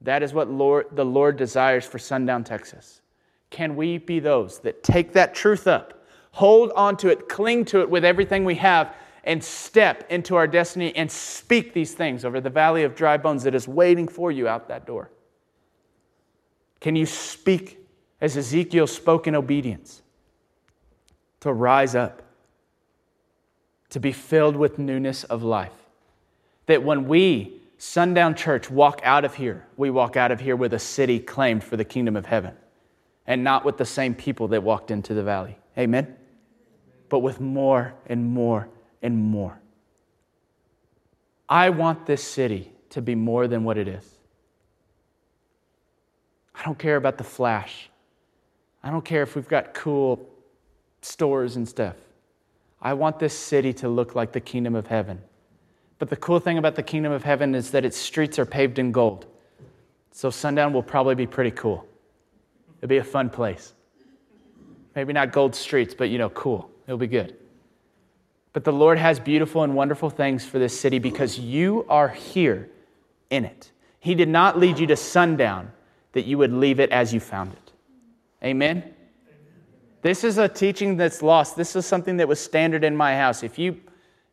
That is what Lord, the Lord desires for Sundown, Texas. Can we be those that take that truth up, hold on to it, cling to it with everything we have, and step into our destiny and speak these things over the valley of dry bones that is waiting for you out that door? Can you speak as Ezekiel spoke in obedience to rise up, to be filled with newness of life? That when we Sundown Church walk out of here, we walk out of here with a city claimed for the kingdom of heaven and not with the same people that walked into the valley. Amen? but with more and more and more. I want this city to be more than what it is. I don't care about the flash. I don't care if we've got cool stores and stuff. I want this city to look like the kingdom of heaven. But the cool thing about the kingdom of heaven is that its streets are paved in gold. So sundown will probably be pretty cool. It'll be a fun place. Maybe not gold streets, but you know, cool. It'll be good. But the Lord has beautiful and wonderful things for this city because you are here in it. He did not lead you to sundown that you would leave it as you found it. Amen? This is a teaching that's lost. This is something that was standard in my house. If you,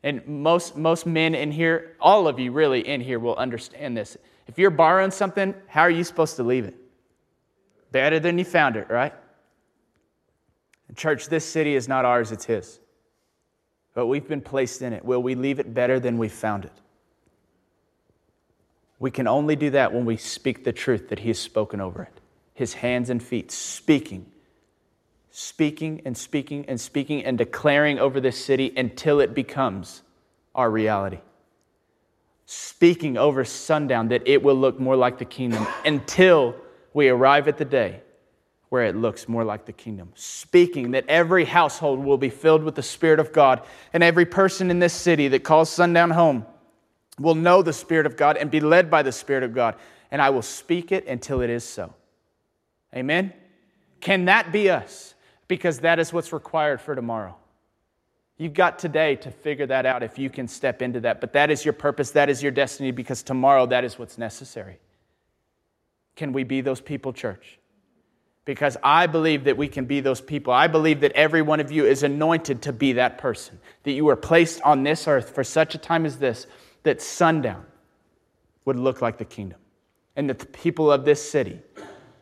and most, most men in here, all of you really in here will understand this. If you're borrowing something, how are you supposed to leave it? Better than you found it, right? Church, this city is not ours, it's His. But we've been placed in it. Will we leave it better than we found it? We can only do that when we speak the truth that He has spoken over it. His hands and feet, speaking speaking and speaking and speaking and declaring over this city until it becomes our reality. Speaking over sundown that it will look more like the kingdom until we arrive at the day where it looks more like the kingdom. Speaking that every household will be filled with the Spirit of God, and every person in this city that calls sundown home will know the Spirit of God and be led by the Spirit of God. And I will speak it until it is so. Amen? Can that be us? Because that is what's required for tomorrow. You've got today to figure that out if you can step into that. But that is your purpose, that is your destiny, because tomorrow that is what's necessary. Can we be those people, church? Because I believe that we can be those people. I believe that every one of you is anointed to be that person, that you were placed on this earth for such a time as this, that sundown would look like the kingdom, and that the people of this city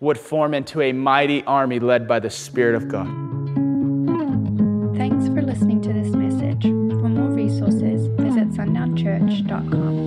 would form into a mighty army led by the Spirit of God. Thanks for listening to this message. For more resources, visit sundownchurch.com.